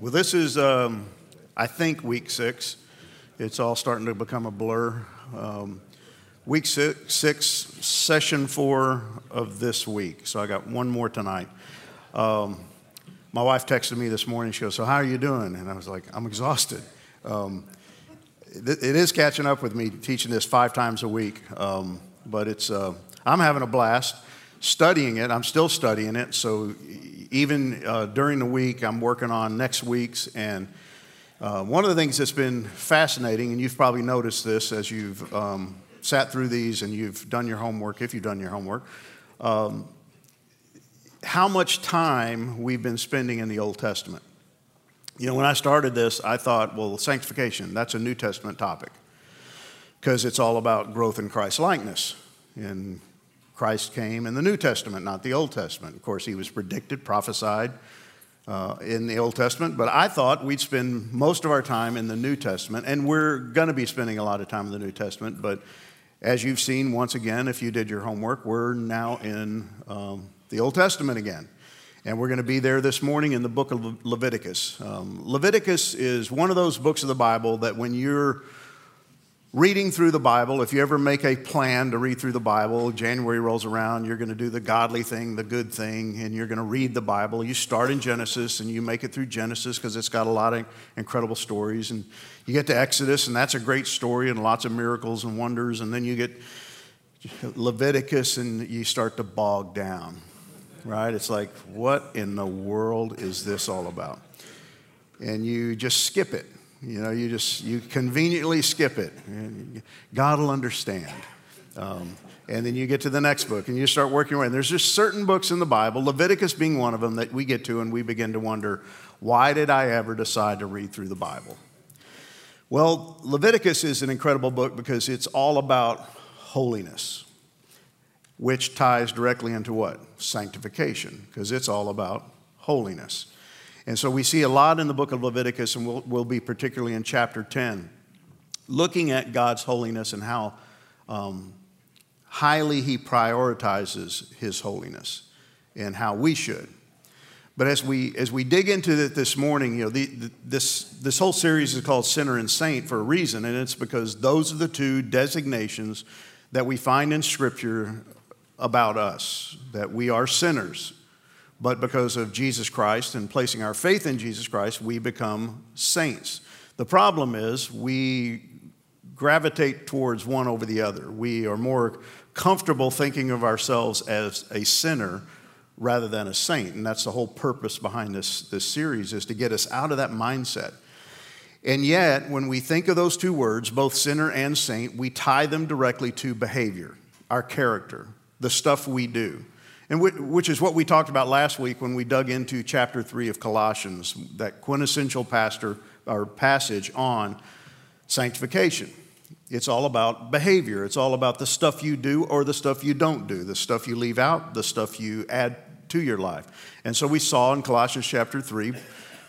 Well, this is, um, I think, week six. It's all starting to become a blur. Um, week six, six, session four of this week. So I got one more tonight. Um, my wife texted me this morning. She goes, So, how are you doing? And I was like, I'm exhausted. Um, it, is catching up with me teaching this five times a week, um, but it's, uh, I'm having a blast studying it. I'm still studying it. So, even uh, during the week, I'm working on next week's. And uh, one of the things that's been fascinating, and you've probably noticed this as you've um, sat through these and you've done your homework, if you've done your homework, um, how much time we've been spending in the Old Testament. You know, when I started this, I thought, well, sanctification, that's a New Testament topic because it's all about growth in Christ likeness. And Christ came in the New Testament, not the Old Testament. Of course, he was predicted, prophesied uh, in the Old Testament, but I thought we'd spend most of our time in the New Testament, and we're going to be spending a lot of time in the New Testament. But as you've seen, once again, if you did your homework, we're now in um, the Old Testament again. And we're going to be there this morning in the book of Leviticus. Um, Leviticus is one of those books of the Bible that when you're reading through the Bible, if you ever make a plan to read through the Bible, January rolls around, you're going to do the godly thing, the good thing, and you're going to read the Bible. You start in Genesis and you make it through Genesis because it's got a lot of incredible stories. And you get to Exodus, and that's a great story and lots of miracles and wonders. And then you get Leviticus and you start to bog down, right? It's like, what in the world is this all about? And you just skip it you know, you just, you conveniently skip it. God will understand. Um, and then you get to the next book and you start working away. And there's just certain books in the Bible, Leviticus being one of them, that we get to and we begin to wonder, why did I ever decide to read through the Bible? Well, Leviticus is an incredible book because it's all about holiness, which ties directly into what? Sanctification, because it's all about holiness. And so we see a lot in the book of Leviticus, and we'll, we'll be particularly in chapter 10, looking at God's holiness and how um, highly He prioritizes His holiness and how we should. But as we, as we dig into it this morning, you know, the, the, this, this whole series is called Sinner and Saint for a reason, and it's because those are the two designations that we find in Scripture about us that we are sinners but because of Jesus Christ and placing our faith in Jesus Christ, we become saints. The problem is we gravitate towards one over the other. We are more comfortable thinking of ourselves as a sinner rather than a saint. And that's the whole purpose behind this, this series is to get us out of that mindset. And yet, when we think of those two words, both sinner and saint, we tie them directly to behavior, our character, the stuff we do. And which is what we talked about last week when we dug into chapter 3 of Colossians, that quintessential pastor, or passage on sanctification. It's all about behavior. It's all about the stuff you do or the stuff you don't do, the stuff you leave out, the stuff you add to your life. And so we saw in Colossians chapter 3,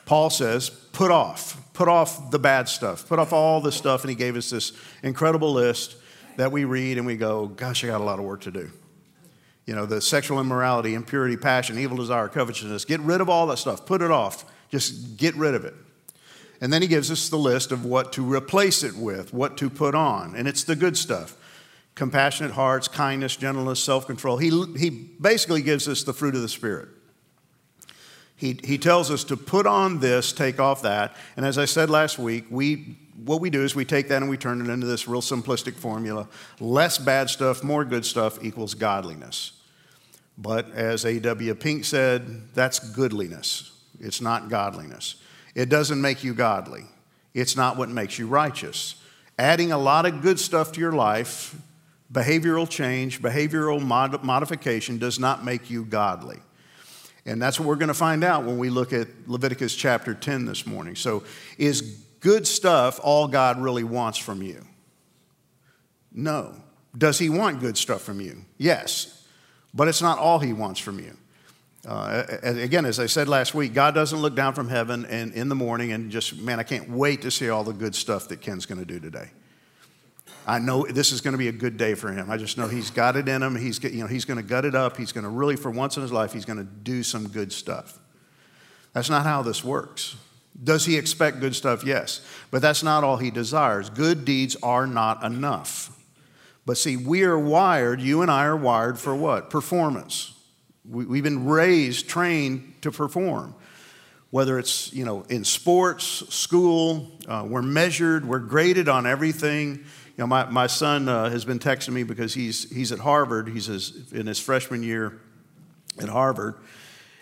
Paul says, put off, put off the bad stuff, put off all the stuff. And he gave us this incredible list that we read and we go, gosh, I got a lot of work to do. You know, the sexual immorality, impurity, passion, evil desire, covetousness. Get rid of all that stuff. Put it off. Just get rid of it. And then he gives us the list of what to replace it with, what to put on. And it's the good stuff compassionate hearts, kindness, gentleness, self control. He, he basically gives us the fruit of the Spirit. He, he tells us to put on this, take off that. And as I said last week, we, what we do is we take that and we turn it into this real simplistic formula less bad stuff, more good stuff equals godliness. But as A.W. Pink said, that's goodliness. It's not godliness. It doesn't make you godly, it's not what makes you righteous. Adding a lot of good stuff to your life, behavioral change, behavioral mod- modification, does not make you godly. And that's what we're going to find out when we look at Leviticus chapter 10 this morning. So, is good stuff all God really wants from you? No. Does He want good stuff from you? Yes. But it's not all he wants from you. Uh, again, as I said last week, God doesn't look down from heaven and in the morning and just, man, I can't wait to see all the good stuff that Ken's going to do today. I know this is going to be a good day for him. I just know he's got it in him. He's, you know, he's going to gut it up. He's going to really, for once in his life, he's going to do some good stuff. That's not how this works. Does he expect good stuff? Yes. But that's not all he desires. Good deeds are not enough. But see, we are wired, you and I are wired for what? Performance. We, have been raised, trained to perform. Whether it's, you know, in sports, school, uh, we're measured, we're graded on everything. You know, my, my son uh, has been texting me because he's, he's at Harvard. He's his, in his freshman year at Harvard.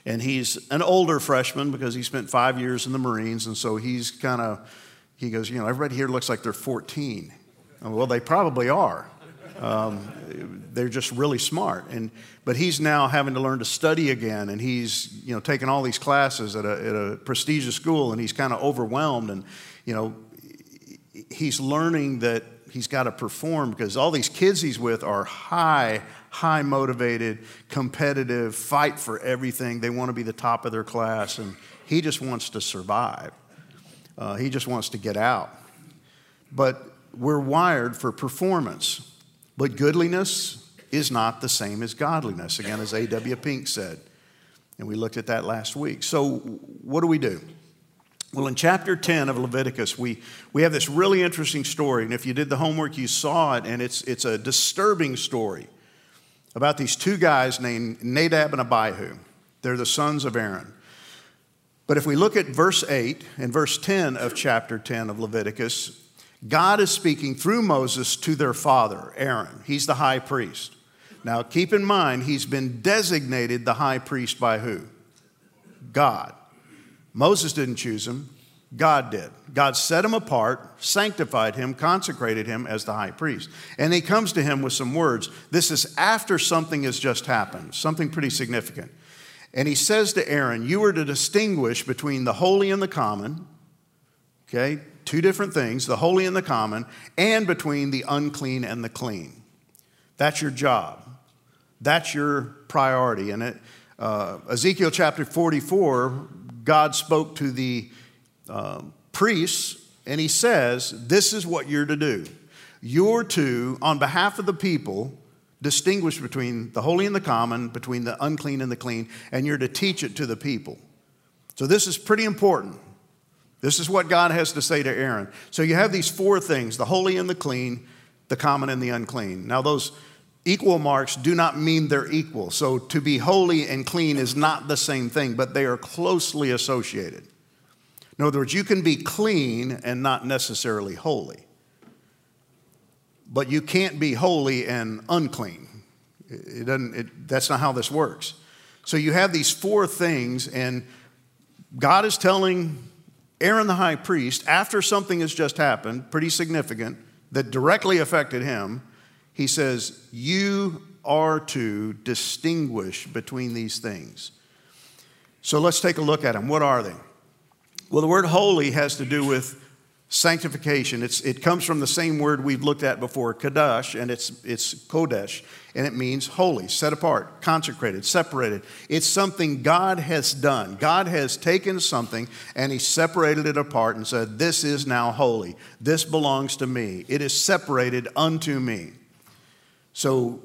And he's an older freshman because he spent five years in the Marines. And so he's kind of, he goes, you know, everybody here looks like they're 14. Well, they probably are. Um, they're just really smart. And, but he's now having to learn to study again. And he's, you know, taking all these classes at a, at a prestigious school and he's kind of overwhelmed. And, you know, he's learning that he's got to perform because all these kids he's with are high, high motivated, competitive, fight for everything. They want to be the top of their class, and he just wants to survive. Uh, he just wants to get out. But we're wired for performance. But goodliness is not the same as godliness, again, as A.W. Pink said. And we looked at that last week. So, what do we do? Well, in chapter 10 of Leviticus, we, we have this really interesting story. And if you did the homework, you saw it, and it's, it's a disturbing story about these two guys named Nadab and Abihu. They're the sons of Aaron. But if we look at verse 8 and verse 10 of chapter 10 of Leviticus, God is speaking through Moses to their father, Aaron. He's the high priest. Now, keep in mind, he's been designated the high priest by who? God. Moses didn't choose him, God did. God set him apart, sanctified him, consecrated him as the high priest. And he comes to him with some words. This is after something has just happened, something pretty significant. And he says to Aaron, You are to distinguish between the holy and the common, okay? Two different things, the holy and the common, and between the unclean and the clean. That's your job. That's your priority. And it, uh, Ezekiel chapter 44, God spoke to the uh, priests, and he says, This is what you're to do. You're to, on behalf of the people, distinguish between the holy and the common, between the unclean and the clean, and you're to teach it to the people. So, this is pretty important. This is what God has to say to Aaron. So, you have these four things the holy and the clean, the common and the unclean. Now, those equal marks do not mean they're equal. So, to be holy and clean is not the same thing, but they are closely associated. In other words, you can be clean and not necessarily holy. But you can't be holy and unclean. It doesn't, it, that's not how this works. So you have these four things, and God is telling Aaron the high priest, after something has just happened, pretty significant, that directly affected him, he says, You are to distinguish between these things. So let's take a look at them. What are they? Well, the word holy has to do with sanctification. It's, it comes from the same word we've looked at before, kadosh, and it's, it's kodesh, and it means holy, set apart, consecrated, separated. It's something God has done. God has taken something and He separated it apart and said, This is now holy. This belongs to me. It is separated unto me. So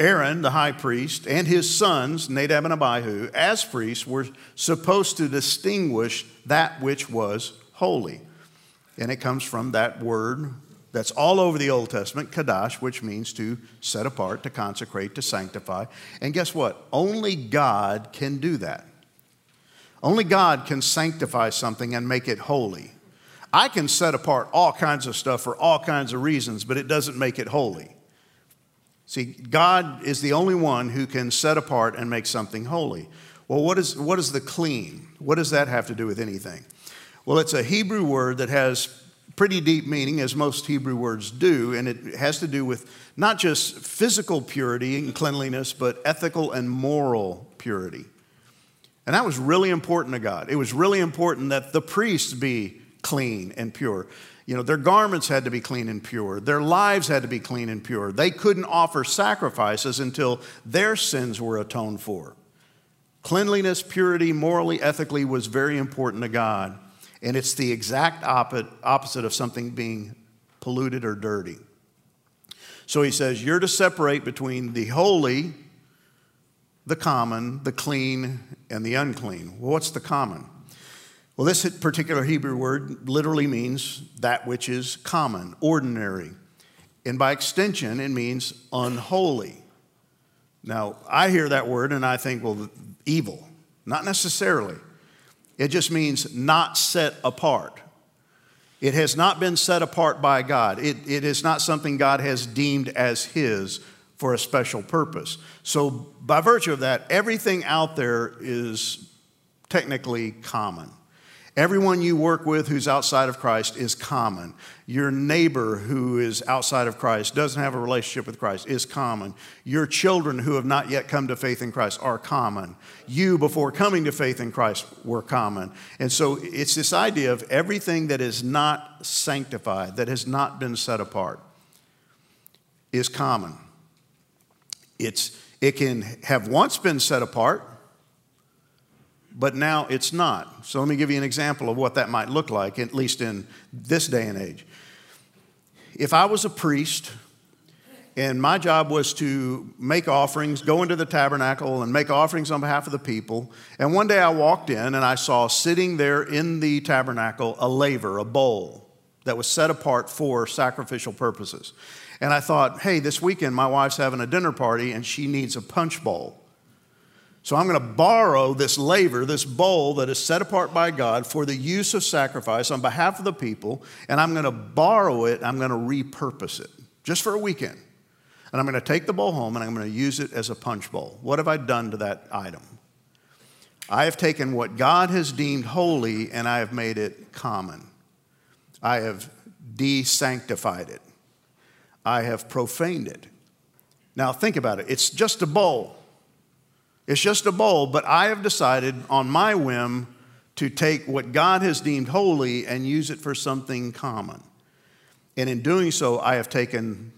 Aaron, the high priest, and his sons, Nadab and Abihu, as priests, were supposed to distinguish that which was holy. And it comes from that word that's all over the Old Testament, kadash, which means to set apart, to consecrate, to sanctify. And guess what? Only God can do that. Only God can sanctify something and make it holy. I can set apart all kinds of stuff for all kinds of reasons, but it doesn't make it holy. See, God is the only one who can set apart and make something holy. Well, what is, what is the clean? What does that have to do with anything? Well, it's a Hebrew word that has pretty deep meaning, as most Hebrew words do, and it has to do with not just physical purity and cleanliness, but ethical and moral purity. And that was really important to God. It was really important that the priests be clean and pure. You know, their garments had to be clean and pure. Their lives had to be clean and pure. They couldn't offer sacrifices until their sins were atoned for. Cleanliness, purity, morally, ethically was very important to God. And it's the exact opposite of something being polluted or dirty. So he says, You're to separate between the holy, the common, the clean, and the unclean. Well, what's the common? Well, this particular Hebrew word literally means that which is common, ordinary. And by extension, it means unholy. Now, I hear that word and I think, well, evil. Not necessarily. It just means not set apart. It has not been set apart by God. It, it is not something God has deemed as His for a special purpose. So, by virtue of that, everything out there is technically common. Everyone you work with who's outside of Christ is common. Your neighbor who is outside of Christ, doesn't have a relationship with Christ, is common. Your children who have not yet come to faith in Christ are common. You, before coming to faith in Christ, were common. And so it's this idea of everything that is not sanctified, that has not been set apart, is common. It's, it can have once been set apart but now it's not. So let me give you an example of what that might look like, at least in this day and age. If I was a priest and my job was to make offerings, go into the tabernacle and make offerings on behalf of the people, and one day I walked in and I saw sitting there in the tabernacle a laver, a bowl that was set apart for sacrificial purposes. And I thought, hey, this weekend my wife's having a dinner party and she needs a punch bowl. So I'm going to borrow this laver, this bowl that is set apart by God for the use of sacrifice on behalf of the people, and I'm going to borrow it, I'm going to repurpose it just for a weekend. And I'm going to take the bowl home and I'm going to use it as a punch bowl. What have I done to that item? I have taken what God has deemed holy and I have made it common. I have desanctified it. I have profaned it. Now think about it. It's just a bowl. It's just a bowl, but I have decided on my whim to take what God has deemed holy and use it for something common. And in doing so, I have taken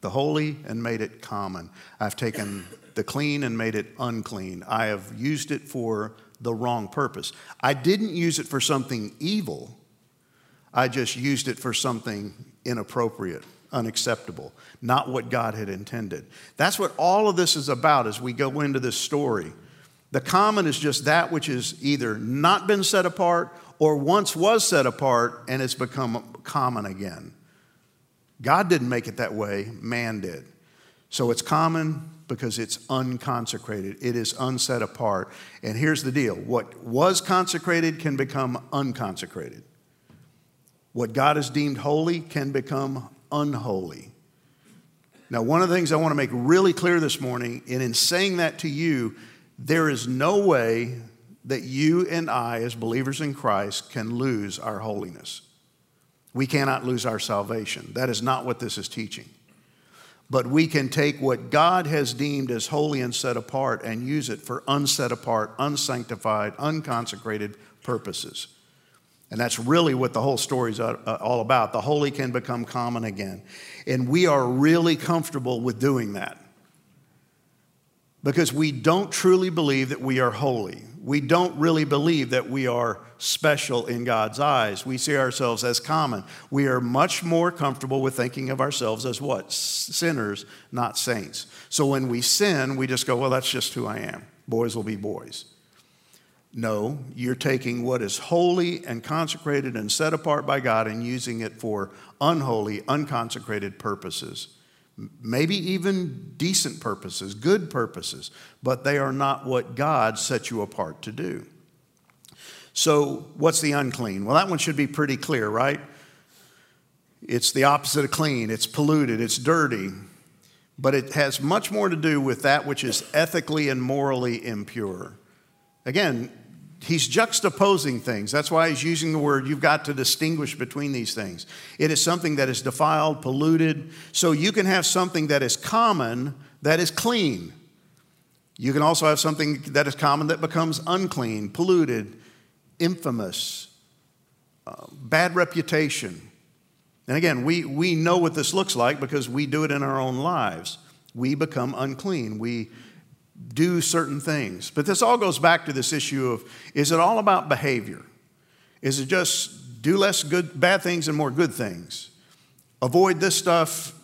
the holy and made it common. I've taken the clean and made it unclean. I have used it for the wrong purpose. I didn't use it for something evil, I just used it for something inappropriate unacceptable, not what God had intended. That's what all of this is about as we go into this story. The common is just that which is either not been set apart or once was set apart and it's become common again. God didn't make it that way, man did. So it's common because it's unconsecrated, it is unset apart. And here's the deal what was consecrated can become unconsecrated. What God has deemed holy can become unholy. Now, one of the things I want to make really clear this morning, and in saying that to you, there is no way that you and I, as believers in Christ, can lose our holiness. We cannot lose our salvation. That is not what this is teaching. But we can take what God has deemed as holy and set apart and use it for unset apart, unsanctified, unconsecrated purposes. And that's really what the whole story is uh, uh, all about. The holy can become common again. And we are really comfortable with doing that because we don't truly believe that we are holy. We don't really believe that we are special in God's eyes. We see ourselves as common. We are much more comfortable with thinking of ourselves as what? Sinners, not saints. So when we sin, we just go, well, that's just who I am. Boys will be boys. No, you're taking what is holy and consecrated and set apart by God and using it for unholy, unconsecrated purposes. Maybe even decent purposes, good purposes, but they are not what God set you apart to do. So, what's the unclean? Well, that one should be pretty clear, right? It's the opposite of clean, it's polluted, it's dirty, but it has much more to do with that which is ethically and morally impure. Again, he's juxtaposing things. That's why he's using the word, you've got to distinguish between these things. It is something that is defiled, polluted. So you can have something that is common that is clean. You can also have something that is common that becomes unclean, polluted, infamous, uh, bad reputation. And again, we, we know what this looks like because we do it in our own lives. We become unclean. We do certain things. But this all goes back to this issue of is it all about behavior? Is it just do less good bad things and more good things? Avoid this stuff,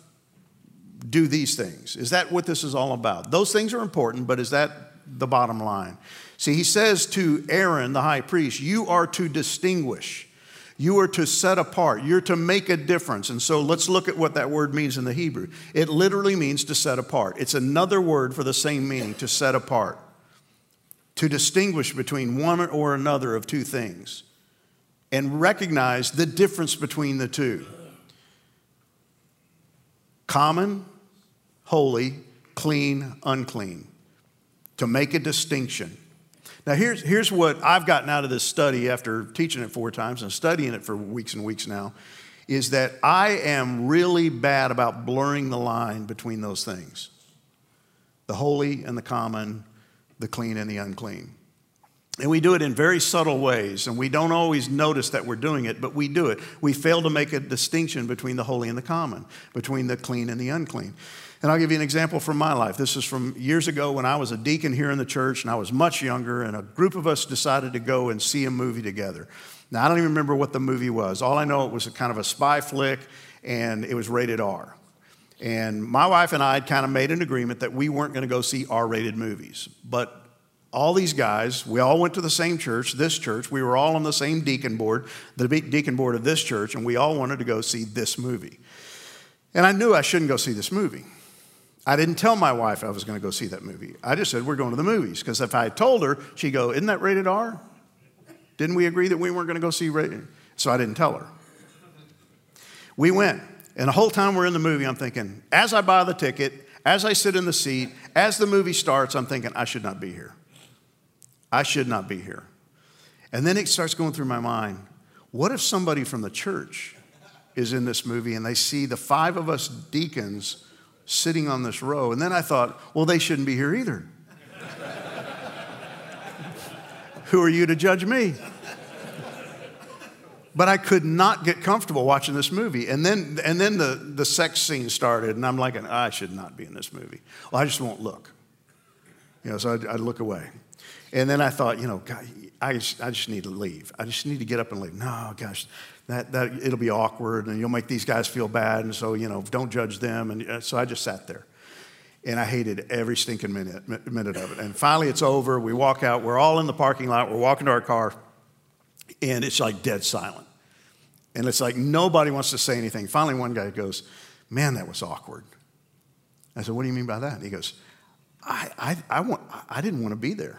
do these things. Is that what this is all about? Those things are important, but is that the bottom line? See, he says to Aaron, the high priest, You are to distinguish. You are to set apart. You're to make a difference. And so let's look at what that word means in the Hebrew. It literally means to set apart. It's another word for the same meaning, to set apart, to distinguish between one or another of two things and recognize the difference between the two common, holy, clean, unclean, to make a distinction. Now, here's, here's what I've gotten out of this study after teaching it four times and studying it for weeks and weeks now is that I am really bad about blurring the line between those things the holy and the common, the clean and the unclean. And we do it in very subtle ways, and we don't always notice that we're doing it, but we do it. We fail to make a distinction between the holy and the common, between the clean and the unclean. And I'll give you an example from my life. This is from years ago when I was a deacon here in the church and I was much younger, and a group of us decided to go and see a movie together. Now, I don't even remember what the movie was. All I know it was a kind of a spy flick, and it was rated R. And my wife and I had kind of made an agreement that we weren't going to go see R rated movies. But all these guys, we all went to the same church, this church. We were all on the same deacon board, the deacon board of this church, and we all wanted to go see this movie. And I knew I shouldn't go see this movie. I didn't tell my wife I was going to go see that movie. I just said, we're going to the movies. Because if I told her, she'd go, Isn't that rated R? Didn't we agree that we weren't going to go see rated? So I didn't tell her. We went. And the whole time we're in the movie, I'm thinking, as I buy the ticket, as I sit in the seat, as the movie starts, I'm thinking, I should not be here. I should not be here. And then it starts going through my mind what if somebody from the church is in this movie and they see the five of us deacons sitting on this row. And then I thought, well, they shouldn't be here either. Who are you to judge me? But I could not get comfortable watching this movie. And then, and then the, the sex scene started, and I'm like, I should not be in this movie. Well, I just won't look. You know, so I'd, I'd look away. And then I thought, you know, God, I just, I just need to leave. I just need to get up and leave. No, gosh, that, that it'll be awkward and you'll make these guys feel bad. And so, you know, don't judge them. And uh, so I just sat there. And I hated every stinking minute, minute of it. And finally, it's over. We walk out. We're all in the parking lot. We're walking to our car. And it's like dead silent. And it's like nobody wants to say anything. Finally, one guy goes, Man, that was awkward. I said, What do you mean by that? And he goes, I, I, I, want, I didn't want to be there.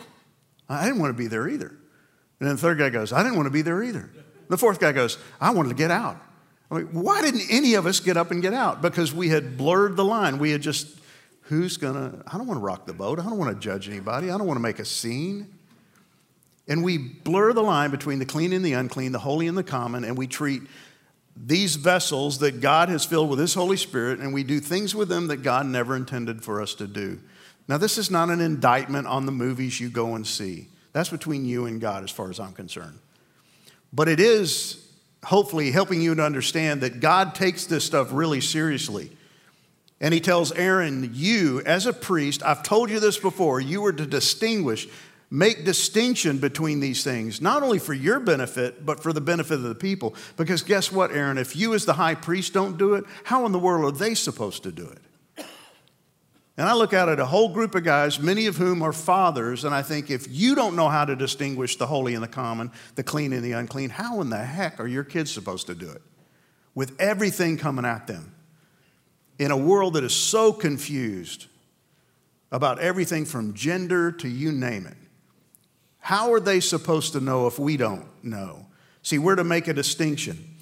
I didn't want to be there either. And then the third guy goes, I didn't want to be there either. The fourth guy goes, I wanted to get out. I mean, why didn't any of us get up and get out? Because we had blurred the line. We had just, who's gonna, I don't wanna rock the boat. I don't wanna judge anybody. I don't wanna make a scene. And we blur the line between the clean and the unclean, the holy and the common, and we treat these vessels that God has filled with His Holy Spirit, and we do things with them that God never intended for us to do. Now, this is not an indictment on the movies you go and see. That's between you and God, as far as I'm concerned. But it is hopefully helping you to understand that God takes this stuff really seriously. And he tells Aaron, You, as a priest, I've told you this before, you were to distinguish, make distinction between these things, not only for your benefit, but for the benefit of the people. Because guess what, Aaron? If you, as the high priest, don't do it, how in the world are they supposed to do it? And I look out at a whole group of guys, many of whom are fathers, and I think if you don't know how to distinguish the holy and the common, the clean and the unclean, how in the heck are your kids supposed to do it? With everything coming at them. In a world that is so confused about everything from gender to you name it. How are they supposed to know if we don't know? See, we're to make a distinction.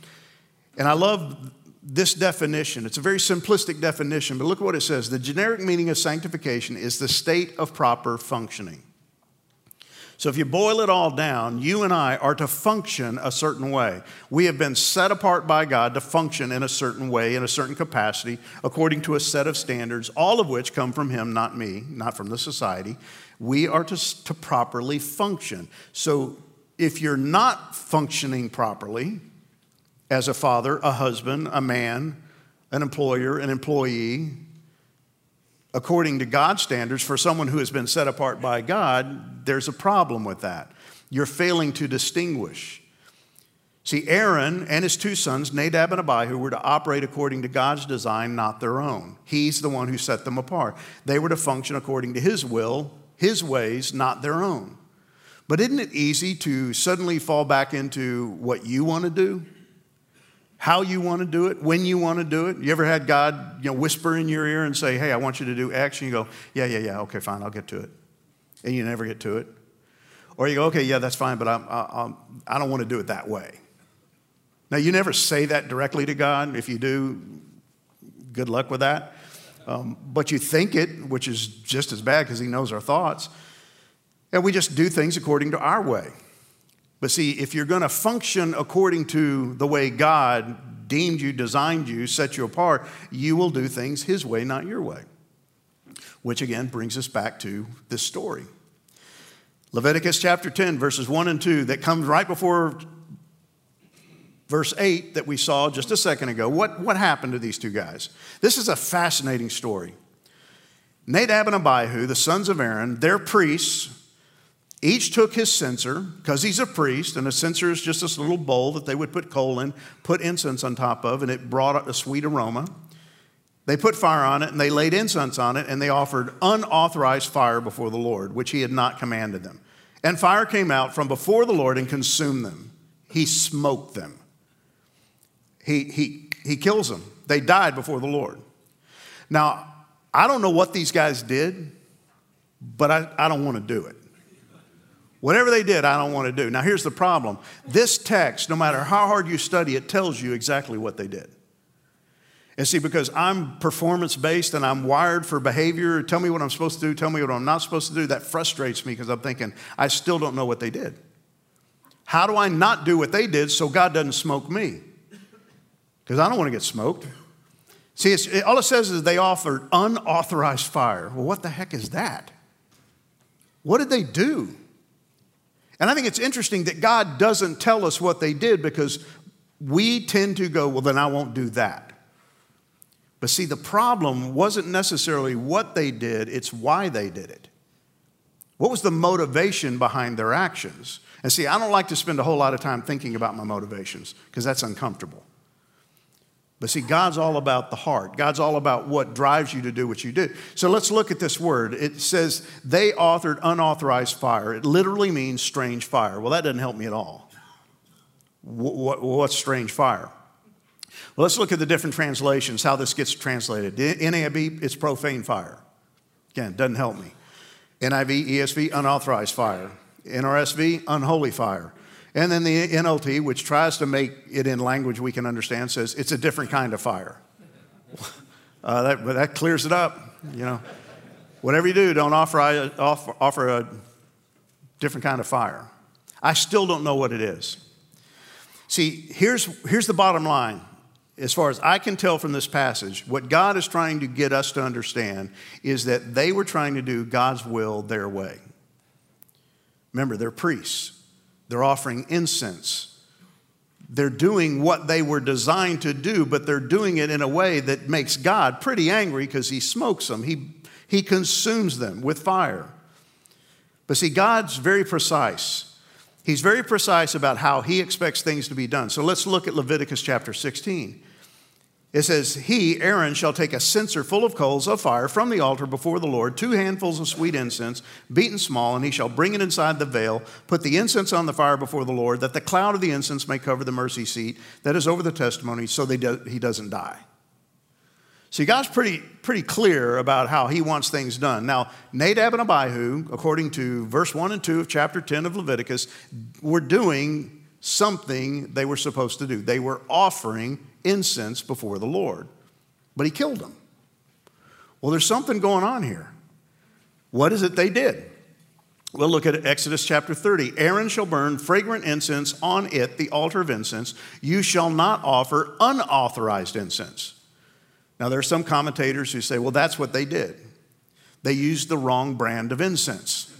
And I love this definition. It's a very simplistic definition, but look at what it says. The generic meaning of sanctification is the state of proper functioning. So, if you boil it all down, you and I are to function a certain way. We have been set apart by God to function in a certain way, in a certain capacity, according to a set of standards, all of which come from Him, not me, not from the society. We are to, to properly function. So, if you're not functioning properly, as a father, a husband, a man, an employer, an employee, according to God's standards, for someone who has been set apart by God, there's a problem with that. You're failing to distinguish. See, Aaron and his two sons, Nadab and Abihu, were to operate according to God's design, not their own. He's the one who set them apart. They were to function according to his will, his ways, not their own. But isn't it easy to suddenly fall back into what you want to do? How you want to do it, when you want to do it. You ever had God, you know, whisper in your ear and say, "Hey, I want you to do X," and you go, "Yeah, yeah, yeah, okay, fine, I'll get to it," and you never get to it. Or you go, "Okay, yeah, that's fine, but I'm, I'm, I don't want to do it that way." Now, you never say that directly to God. If you do, good luck with that. Um, but you think it, which is just as bad because He knows our thoughts. And we just do things according to our way. But see, if you're going to function according to the way God deemed you, designed you, set you apart, you will do things His way, not your way. Which again brings us back to this story. Leviticus chapter 10, verses 1 and 2, that comes right before verse 8 that we saw just a second ago. What, what happened to these two guys? This is a fascinating story. Nadab and Abihu, the sons of Aaron, they're priests each took his censer, because he's a priest, and a censer is just this little bowl that they would put coal in, put incense on top of, and it brought a sweet aroma. They put fire on it, and they laid incense on it, and they offered unauthorized fire before the Lord, which he had not commanded them. And fire came out from before the Lord and consumed them. He smoked them. He, he, he kills them. They died before the Lord. Now, I don't know what these guys did, but I, I don't want to do it. Whatever they did, I don't want to do. Now, here's the problem this text, no matter how hard you study it, tells you exactly what they did. And see, because I'm performance based and I'm wired for behavior, tell me what I'm supposed to do, tell me what I'm not supposed to do, that frustrates me because I'm thinking, I still don't know what they did. How do I not do what they did so God doesn't smoke me? Because I don't want to get smoked. See, it, all it says is they offered unauthorized fire. Well, what the heck is that? What did they do? And I think it's interesting that God doesn't tell us what they did because we tend to go, well, then I won't do that. But see, the problem wasn't necessarily what they did, it's why they did it. What was the motivation behind their actions? And see, I don't like to spend a whole lot of time thinking about my motivations because that's uncomfortable. But see, God's all about the heart. God's all about what drives you to do what you do. So let's look at this word. It says they authored unauthorized fire. It literally means strange fire. Well, that doesn't help me at all. What's strange fire? Well, let's look at the different translations, how this gets translated. NIV, it's profane fire. Again, doesn't help me. NIV, ESV, unauthorized fire. NRSV, unholy fire. And then the NLT, which tries to make it in language we can understand, says it's a different kind of fire. Uh, that, that clears it up, you know. Whatever you do, don't offer, offer, offer a different kind of fire. I still don't know what it is. See, here's, here's the bottom line. As far as I can tell from this passage, what God is trying to get us to understand is that they were trying to do God's will their way. Remember, they're priests. They're offering incense. They're doing what they were designed to do, but they're doing it in a way that makes God pretty angry because He smokes them, he, he consumes them with fire. But see, God's very precise. He's very precise about how He expects things to be done. So let's look at Leviticus chapter 16. It says, He, Aaron, shall take a censer full of coals of fire from the altar before the Lord, two handfuls of sweet incense, beaten small, and he shall bring it inside the veil, put the incense on the fire before the Lord, that the cloud of the incense may cover the mercy seat that is over the testimony, so do, he doesn't die. See, God's pretty, pretty clear about how he wants things done. Now, Nadab and Abihu, according to verse 1 and 2 of chapter 10 of Leviticus, were doing something they were supposed to do. They were offering incense before the Lord. But he killed them. Well, there's something going on here. What is it they did? We'll look at Exodus chapter 30. Aaron shall burn fragrant incense on it, the altar of incense. You shall not offer unauthorized incense. Now, there are some commentators who say, well, that's what they did. They used the wrong brand of incense.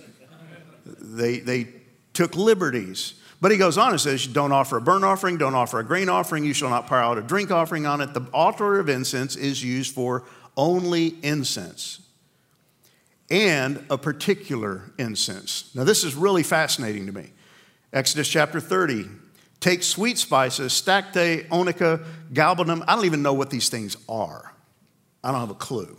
They, they took liberties. But he goes on and says, Don't offer a burnt offering, don't offer a grain offering, you shall not pour out a drink offering on it. The altar of incense is used for only incense and a particular incense. Now, this is really fascinating to me. Exodus chapter 30. Take sweet spices, stacte, onycha, galbanum. I don't even know what these things are. I don't have a clue.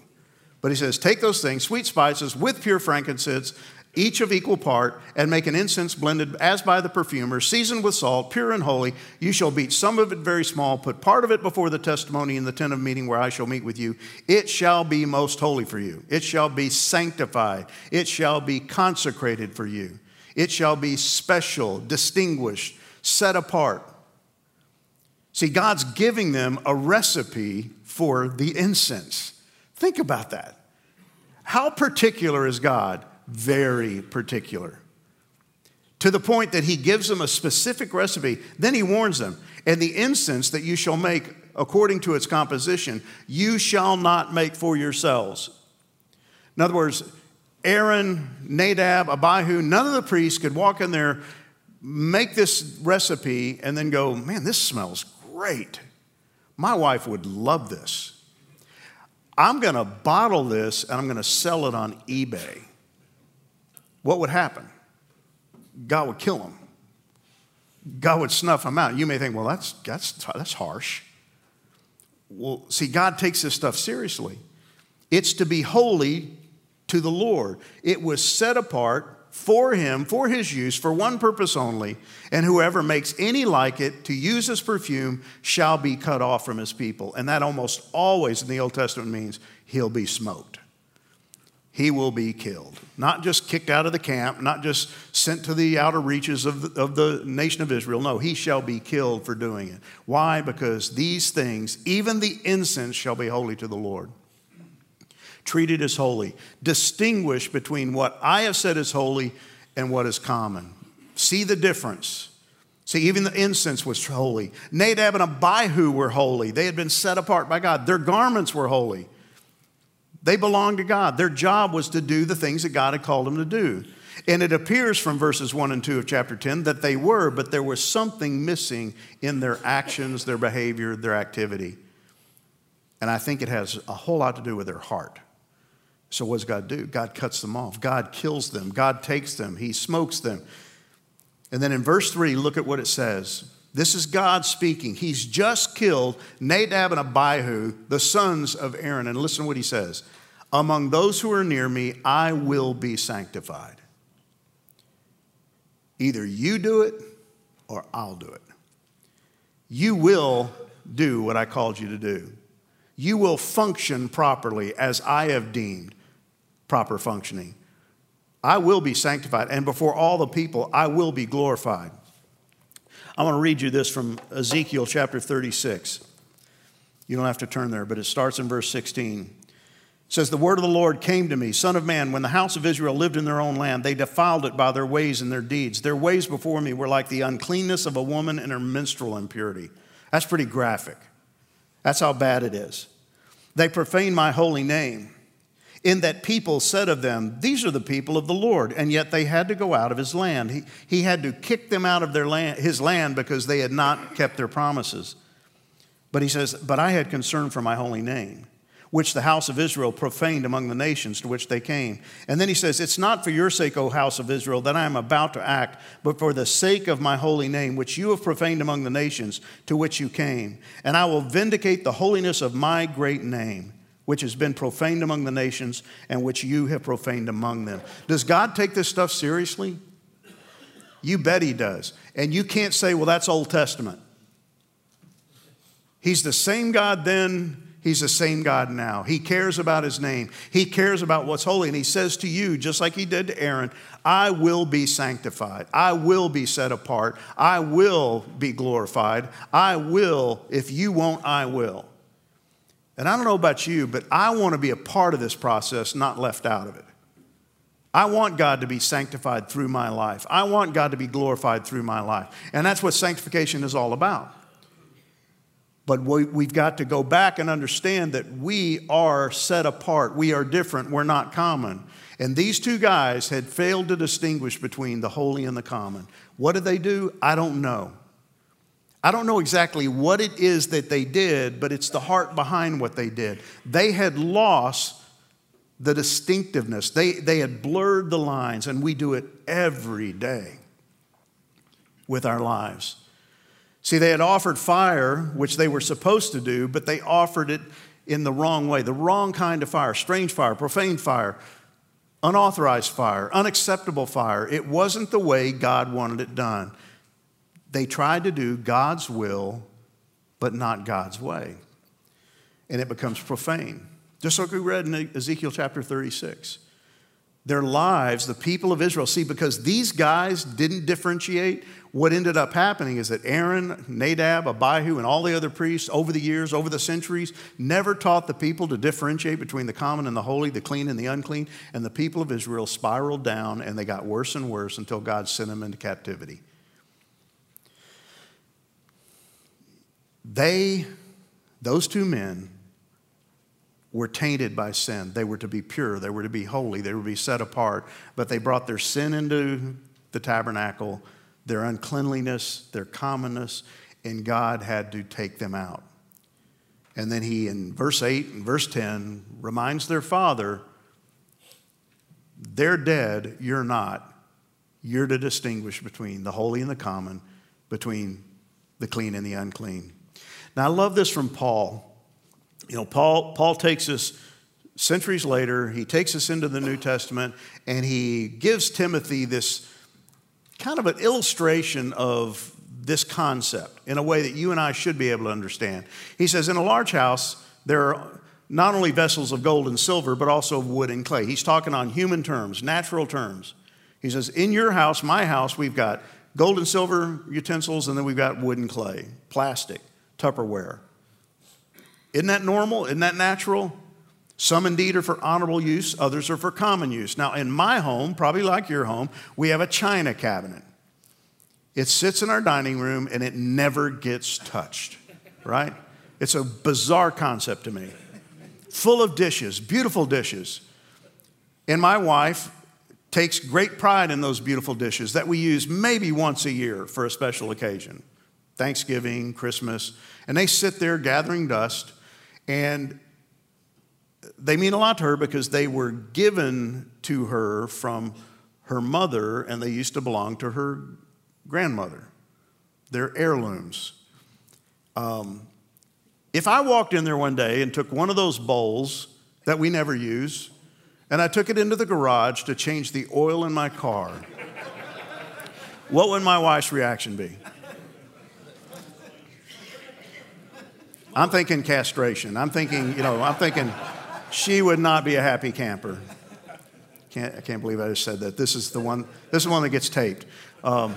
But he says, take those things, sweet spices with pure frankincense, each of equal part, and make an incense blended as by the perfumer, seasoned with salt, pure and holy. You shall beat some of it very small, put part of it before the testimony in the tent of meeting where I shall meet with you. It shall be most holy for you. It shall be sanctified. It shall be consecrated for you. It shall be special, distinguished, set apart. See, God's giving them a recipe for the incense. Think about that. How particular is God? Very particular. To the point that he gives them a specific recipe, then he warns them, and the incense that you shall make according to its composition, you shall not make for yourselves. In other words, Aaron, Nadab, Abihu, none of the priests could walk in there, make this recipe, and then go, man, this smells great. My wife would love this. I'm going to bottle this and I'm going to sell it on eBay what would happen? God would kill him. God would snuff him out. You may think, well, that's, that's, that's harsh. Well, see, God takes this stuff seriously. It's to be holy to the Lord. It was set apart for him, for his use, for one purpose only, and whoever makes any like it to use as perfume shall be cut off from his people. And that almost always in the Old Testament means he'll be smoked he will be killed. Not just kicked out of the camp, not just sent to the outer reaches of the, of the nation of Israel. No, he shall be killed for doing it. Why? Because these things, even the incense, shall be holy to the Lord. Treated as holy. Distinguish between what I have said is holy and what is common. See the difference. See, even the incense was holy. Nadab and Abihu were holy. They had been set apart by God. Their garments were holy. They belonged to God. Their job was to do the things that God had called them to do. And it appears from verses 1 and 2 of chapter 10 that they were, but there was something missing in their actions, their behavior, their activity. And I think it has a whole lot to do with their heart. So, what does God do? God cuts them off. God kills them. God takes them. He smokes them. And then in verse 3, look at what it says. This is God speaking. He's just killed Nadab and Abihu, the sons of Aaron. And listen to what he says Among those who are near me, I will be sanctified. Either you do it or I'll do it. You will do what I called you to do. You will function properly as I have deemed proper functioning. I will be sanctified, and before all the people, I will be glorified. I want to read you this from Ezekiel chapter 36. You don't have to turn there, but it starts in verse 16. It says, The word of the Lord came to me, Son of man, when the house of Israel lived in their own land, they defiled it by their ways and their deeds. Their ways before me were like the uncleanness of a woman in her menstrual impurity. That's pretty graphic. That's how bad it is. They profaned my holy name in that people said of them, These are the people of the Lord, and yet they had to go out of his land. He, he had to kick them out of their land, his land because they had not kept their promises. But he says, But I had concern for my holy name, which the house of Israel profaned among the nations to which they came. And then he says, It's not for your sake, O house of Israel, that I am about to act, but for the sake of my holy name, which you have profaned among the nations to which you came. And I will vindicate the holiness of my great name which has been profaned among the nations and which you have profaned among them. Does God take this stuff seriously? You bet He does. And you can't say, well, that's Old Testament. He's the same God then, He's the same God now. He cares about His name, He cares about what's holy. And He says to you, just like He did to Aaron, I will be sanctified. I will be set apart. I will be glorified. I will, if you won't, I will. And I don't know about you, but I want to be a part of this process, not left out of it. I want God to be sanctified through my life. I want God to be glorified through my life. And that's what sanctification is all about. But we, have got to go back and understand that we are set apart. We are different. We're not common. And these two guys had failed to distinguish between the holy and the common. What did they do? I don't know. I don't know exactly what it is that they did, but it's the heart behind what they did. They had lost the distinctiveness, they, they had blurred the lines, and we do it every day with our lives. See, they had offered fire, which they were supposed to do, but they offered it in the wrong way, the wrong kind of fire, strange fire, profane fire, unauthorized fire, unacceptable fire. It wasn't the way God wanted it done. They tried to do God's will, but not God's way. And it becomes profane. Just like we read in Ezekiel chapter 36. Their lives, the people of Israel, see, because these guys didn't differentiate, what ended up happening is that Aaron, Nadab, Abihu, and all the other priests over the years, over the centuries, never taught the people to differentiate between the common and the holy, the clean and the unclean. And the people of Israel spiraled down and they got worse and worse until God sent them into captivity. They, those two men, were tainted by sin. They were to be pure, they were to be holy, they were to be set apart, but they brought their sin into the tabernacle, their uncleanliness, their commonness, and God had to take them out. And then he, in verse 8 and verse 10, reminds their father, They're dead, you're not. You're to distinguish between the holy and the common, between the clean and the unclean. Now, I love this from Paul. You know, Paul, Paul takes us centuries later, he takes us into the New Testament, and he gives Timothy this kind of an illustration of this concept in a way that you and I should be able to understand. He says, In a large house, there are not only vessels of gold and silver, but also of wood and clay. He's talking on human terms, natural terms. He says, In your house, my house, we've got gold and silver utensils, and then we've got wood and clay, plastic. Tupperware. Isn't that normal? Isn't that natural? Some indeed are for honorable use, others are for common use. Now, in my home, probably like your home, we have a china cabinet. It sits in our dining room and it never gets touched, right? It's a bizarre concept to me. Full of dishes, beautiful dishes. And my wife takes great pride in those beautiful dishes that we use maybe once a year for a special occasion. Thanksgiving, Christmas, and they sit there gathering dust, and they mean a lot to her because they were given to her from her mother, and they used to belong to her grandmother. They're heirlooms. Um, if I walked in there one day and took one of those bowls that we never use, and I took it into the garage to change the oil in my car, what would my wife's reaction be? I'm thinking castration. I'm thinking, you know, I'm thinking she would not be a happy camper. Can't, I can't believe I just said that. This is the one, this is the one that gets taped. Um,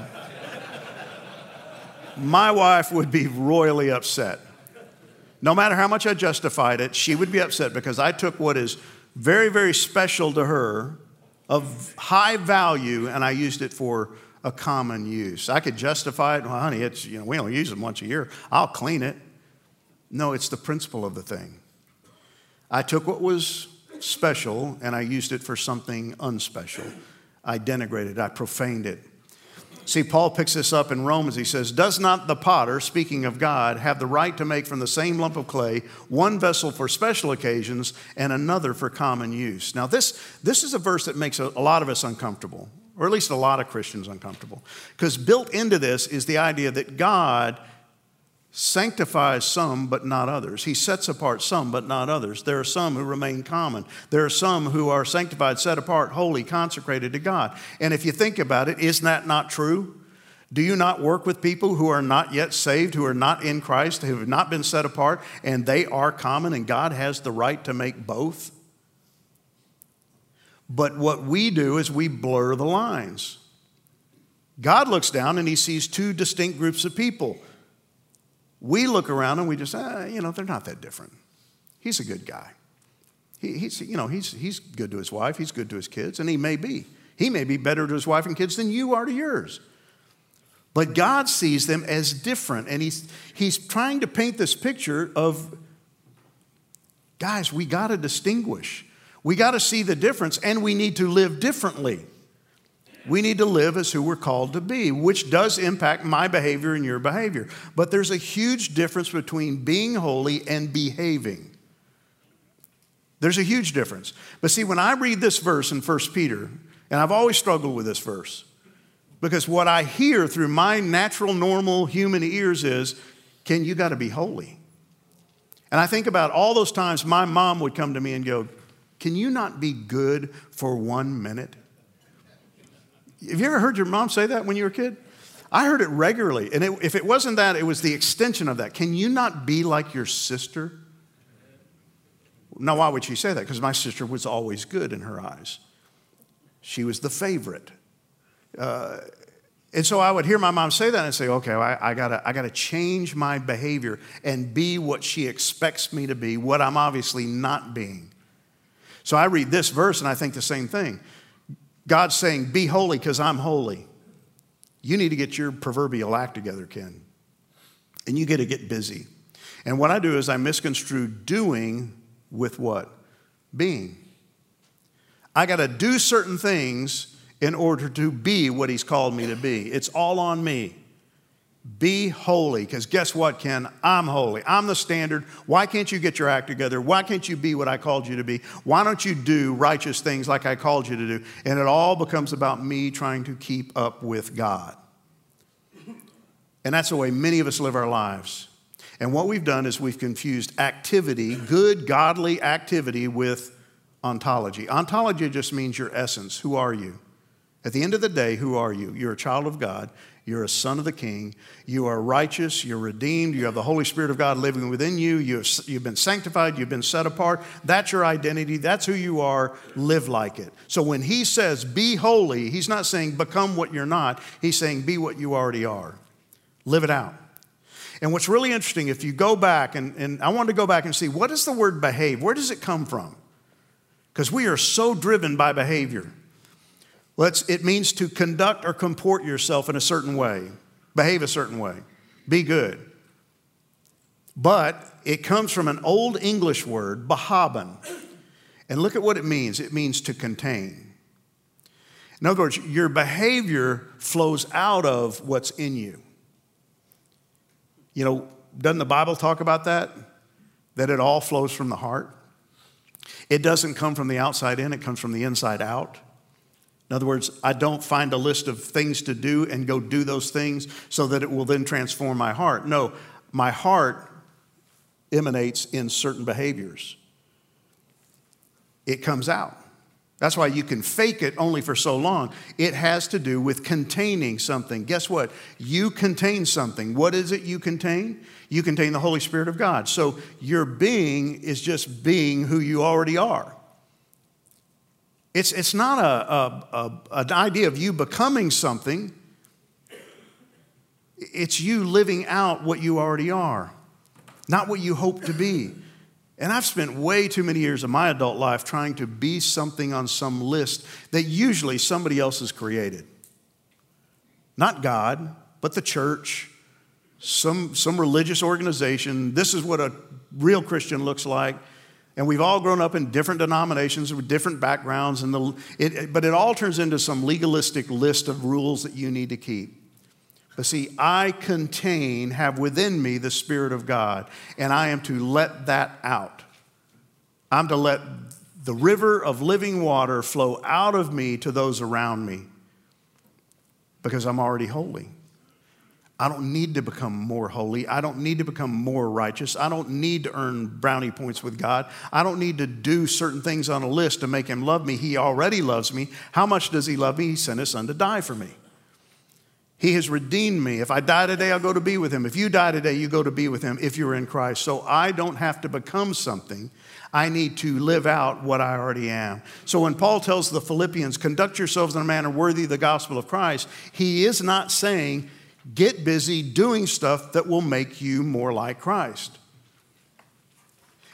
my wife would be royally upset. No matter how much I justified it, she would be upset because I took what is very, very special to her, of high value, and I used it for a common use. I could justify it. Well, honey, it's, you know, we only use them once a year. I'll clean it. No, it's the principle of the thing. I took what was special and I used it for something unspecial. I denigrated, it, I profaned it. See, Paul picks this up in Romans. He says, Does not the potter, speaking of God, have the right to make from the same lump of clay one vessel for special occasions and another for common use? Now, this, this is a verse that makes a, a lot of us uncomfortable, or at least a lot of Christians uncomfortable. Because built into this is the idea that God sanctifies some, but not others. He sets apart some, but not others. There are some who remain common. There are some who are sanctified, set apart, holy, consecrated to God. And if you think about it, isn't that not true? Do you not work with people who are not yet saved, who are not in Christ, who have not been set apart, and they are common, and God has the right to make both? But what we do is we blur the lines. God looks down and he sees two distinct groups of people we look around and we just, ah, you know, they're not that different. He's a good guy. He, he's, you know, he's, he's good to his wife, he's good to his kids, and he may be. He may be better to his wife and kids than you are to yours. But God sees them as different, and he's, he's trying to paint this picture of guys, we got to distinguish. We got to see the difference, and we need to live differently. We need to live as who we're called to be, which does impact my behavior and your behavior. But there's a huge difference between being holy and behaving. There's a huge difference. But see, when I read this verse in 1 Peter, and I've always struggled with this verse, because what I hear through my natural, normal human ears is, Ken, you got to be holy. And I think about all those times my mom would come to me and go, Can you not be good for one minute? Have you ever heard your mom say that when you were a kid? I heard it regularly. And it, if it wasn't that, it was the extension of that. Can you not be like your sister? Now, why would she say that? Because my sister was always good in her eyes. She was the favorite. Uh, and so I would hear my mom say that and say, okay, I, I, gotta, I gotta change my behavior and be what she expects me to be, what I'm obviously not being. So I read this verse and I think the same thing. God's saying, be holy because I'm holy. You need to get your proverbial act together, Ken. And you get to get busy. And what I do is I misconstrue doing with what? Being. I got to do certain things in order to be what He's called me to be. It's all on me. Be holy, because guess what, Ken? I'm holy. I'm the standard. Why can't you get your act together? Why can't you be what I called you to be? Why don't you do righteous things like I called you to do? And it all becomes about me trying to keep up with God. And that's the way many of us live our lives. And what we've done is we've confused activity, good, godly activity, with ontology. Ontology just means your essence. Who are you? At the end of the day, who are you? You're a child of God. You're a son of the king. You are righteous. You're redeemed. You have the Holy Spirit of God living within you. You've, been sanctified. You've been set apart. That's your identity. That's who you are. Live like it. So when he says, be holy, he's not saying become what you're not. He's saying, be what you already are. Live it out. And what's really interesting, if you go back, and, and I want to go back and see what does the word behave? Where does it come from? Because we are so driven by behavior. It means to conduct or comport yourself in a certain way, behave a certain way, be good. But it comes from an old English word, behaben. And look at what it means it means to contain. In other words, your behavior flows out of what's in you. You know, doesn't the Bible talk about that? That it all flows from the heart? It doesn't come from the outside in, it comes from the inside out. In other words, I don't find a list of things to do and go do those things so that it will then transform my heart. No, my heart emanates in certain behaviors, it comes out. That's why you can fake it only for so long. It has to do with containing something. Guess what? You contain something. What is it you contain? You contain the Holy Spirit of God. So your being is just being who you already are. It's, it's not a, a, a, an idea of you becoming something, it's you living out what you already are, not what you hope to be. And I've spent way too many years of my adult life trying to be something on some list that usually somebody else has created. Not God, but the church, some, some religious organization. This is what a real Christian looks like. And we've all grown up in different denominations with different backgrounds, and the, it, but it all turns into some legalistic list of rules that you need to keep. But see, I contain, have within me the Spirit of God, and I am to let that out. I'm to let the river of living water flow out of me to those around me because I'm already holy. I don't need to become more holy. I don't need to become more righteous. I don't need to earn brownie points with God. I don't need to do certain things on a list to make Him love me. He already loves me. How much does He love me? He sent His Son to die for me. He has redeemed me. If I die today, I'll go to be with Him. If you die today, you go to be with Him if you're in Christ. So I don't have to become something. I need to live out what I already am. So when Paul tells the Philippians, conduct yourselves in a manner worthy of the gospel of Christ, he is not saying, get busy doing stuff that will make you more like Christ.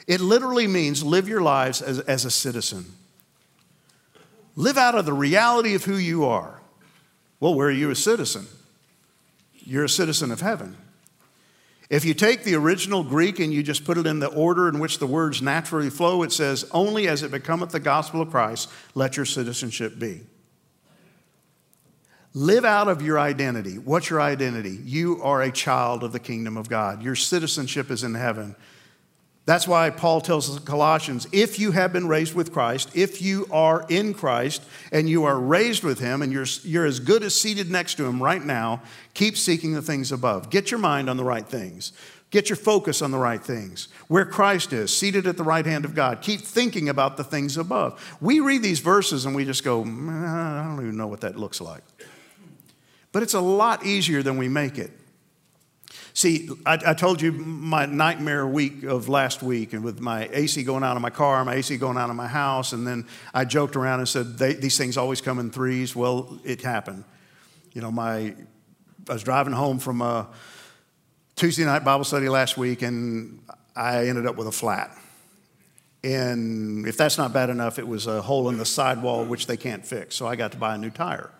It literally means live your lives as, as a citizen. Live out of the reality of who you are. Well, where are you a citizen? You're a citizen of heaven. If you take the original Greek and you just put it in the order in which the words naturally flow, it says, Only as it becometh the gospel of Christ, let your citizenship be. Live out of your identity. What's your identity? You are a child of the kingdom of God. Your citizenship is in heaven. That's why Paul tells the Colossians if you have been raised with Christ, if you are in Christ and you are raised with Him and you're, you're as good as seated next to Him right now, keep seeking the things above. Get your mind on the right things. Get your focus on the right things. Where Christ is, seated at the right hand of God. Keep thinking about the things above. We read these verses and we just go, I don't even know what that looks like. But it's a lot easier than we make it. See, I, I, told you my nightmare week of last week, and with my AC going out of my car, my AC going out of my house, and then I joked around and said, These things always come in threes. Well, it happened. You know, my, I was driving home from a, Tuesday night Bible study last week, and I ended up with a flat. And if that's not bad enough, it was a hole in the sidewall which they can't fix. So I got to buy a new tire.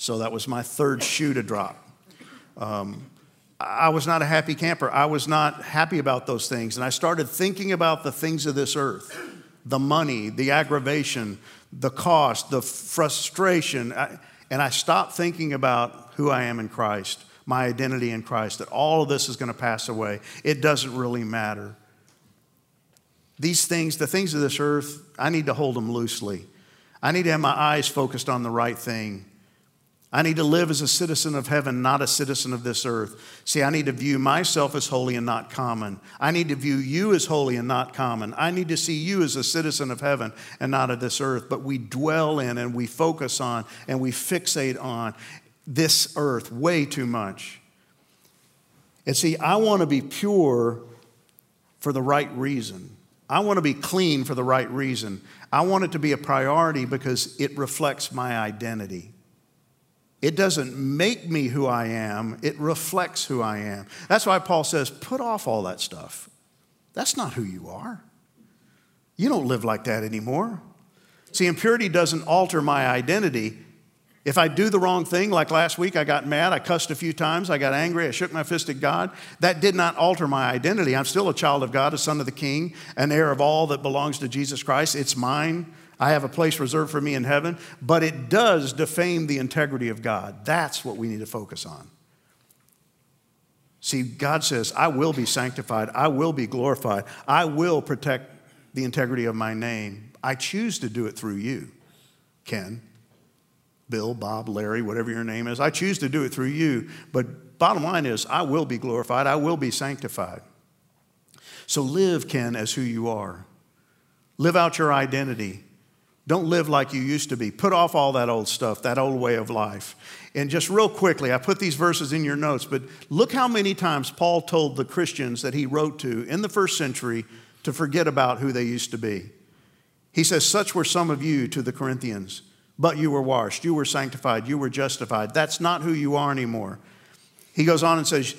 So that was my third shoe to drop. Um, I was not a happy camper. I was not happy about those things. And I started thinking about the things of this earth the money, the aggravation, the cost, the frustration. and I stopped thinking about who I am in Christ my identity in Christ, that all of this is going to pass away. It doesn't really matter. These things, the things of this earth, I need to hold them loosely. I need to have my eyes focused on the right thing. I need to live as a citizen of heaven, not a citizen of this earth. See, I need to view myself as holy and not common. I need to view you as holy and not common. I need to see you as a citizen of heaven and not of this earth. But we dwell in and we focus on and we fixate on this earth way too much. And see, I want to be pure for the right reason. I want to be clean for the right reason. I want it to be a priority because it reflects my identity. It doesn't make me who I am, it reflects who I am. That's why Paul says, put off all that stuff. That's not who you are. You don't live like that anymore. See, impurity doesn't alter my identity, if I do the wrong thing, like last week, I got mad, I cussed a few times, I got angry, I shook my fist at God, that did not alter my identity. I'm still a child of God, a son of the King, an heir of all that belongs to Jesus Christ. It's mine. I have a place reserved for me in heaven, but it does defame the integrity of God. That's what we need to focus on. See, God says, I will be sanctified, I will be glorified, I will protect the integrity of my name. I choose to do it through you, Ken. Bill, Bob, Larry, whatever your name is. I choose to do it through you, but bottom line is, I will be glorified, I will be sanctified. So live, Ken, as who you are. Live out your identity. Don't live like you used to be. Put off all that old stuff, that old way of life. And just real quickly, I put these verses in your notes, but look how many times Paul told the Christians that he wrote to in the first century to forget about who they used to be. He says, Such were some of you to the Corinthians but you were washed, you were sanctified, you were justified. That's not who you are anymore. He goes on and says,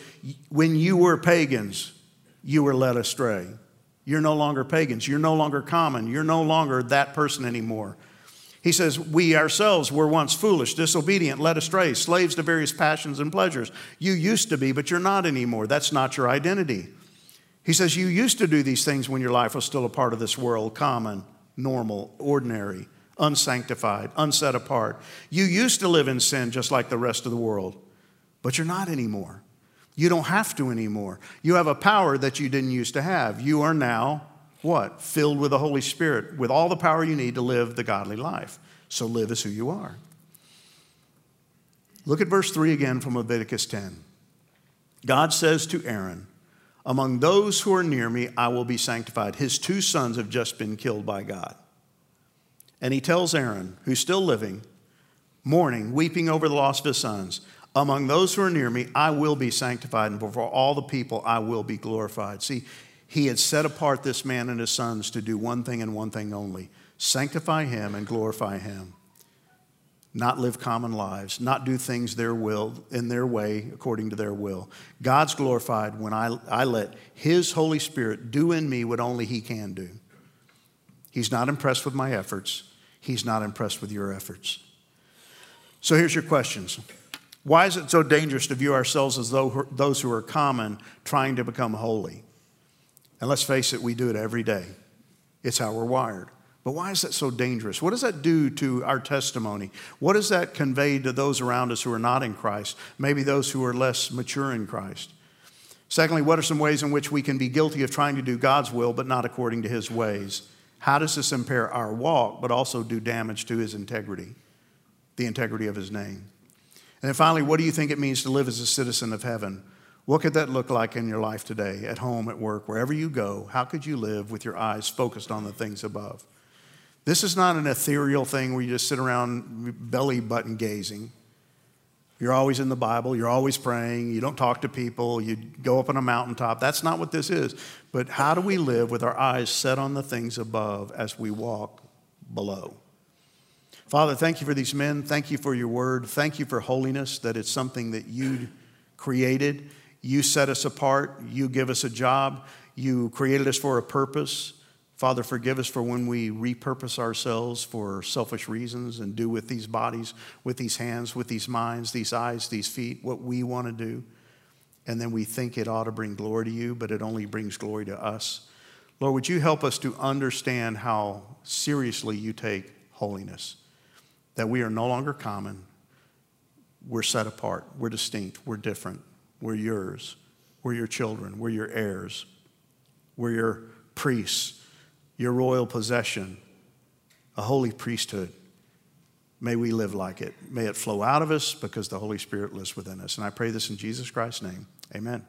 When you were pagans, you were led astray. You're no longer pagans. You're no longer common. You're no longer that person anymore. He says, We ourselves were once foolish, disobedient, led astray, slaves to various passions and pleasures. You used to be, but you're not anymore. That's not your identity. He says, You used to do these things when your life was still a part of this world, common, normal, ordinary unsanctified, unset apart. You used to live in sin just like the rest of the world, but you're not anymore. You don't have to anymore. You have a power that you didn't used to have. You are now what? Filled with the Holy Spirit, with all the power you need to live the godly life. So live as who you are. Look at verse 3 again from Leviticus 10. God says to Aaron, Among those who are near me, I will be sanctified. His two sons have just been killed by God. And he tells Aaron, who's still living, mourning, weeping over the loss of his sons, Among those who are near me, I will be sanctified, and before all the people, I will be glorified. See, he had set apart this man and his sons to do one thing and one thing only sanctify him and glorify him. Not live common lives, not do things their will, in their way, according to their will. God's glorified when I, I let His Holy Spirit do in me what only He can do. He's not impressed with my efforts. He's not impressed with your efforts. So here's your questions. Why is it so dangerous to view ourselves as though those who are common trying to become holy? And let's face it, we do it every day. It's how we're wired. But why is that so dangerous? What does that do to our testimony? What does that convey to those around us who are not in Christ? Maybe those who are less mature in Christ. Secondly, what are some ways in which we can be guilty of trying to do God's will but not according to his ways? How does this impair our walk, but also do damage to his integrity, the integrity of his name? And then finally, what do you think it means to live as a citizen of heaven? What could that look like in your life today, at home, at work, wherever you go? How could you live with your eyes focused on the things above? This is not an ethereal thing where you just sit around belly button gazing. You're always in the Bible, you're always praying, you don't talk to people, you go up on a mountaintop. That's not what this is. But how do we live with our eyes set on the things above as we walk below? Father, thank you for these men. Thank you for your word. Thank you for holiness, that it's something that you created you set us apart. You give us a job. You created us for a purpose. Father, forgive us for when we repurpose ourselves for selfish reasons and do with these bodies, with these hands, with these minds, these eyes, these feet, what we want to do. And then we think it ought to bring glory to you, but it only brings glory to us. Lord, would you help us to understand how seriously you take holiness? That we are no longer common, we're set apart, we're distinct, we're different. We're yours. We're your children. We're your heirs. We're your priests, your royal possession, a holy priesthood. May we live like it. May it flow out of us because the Holy Spirit lives within us. And I pray this in Jesus Christ's name. Amen.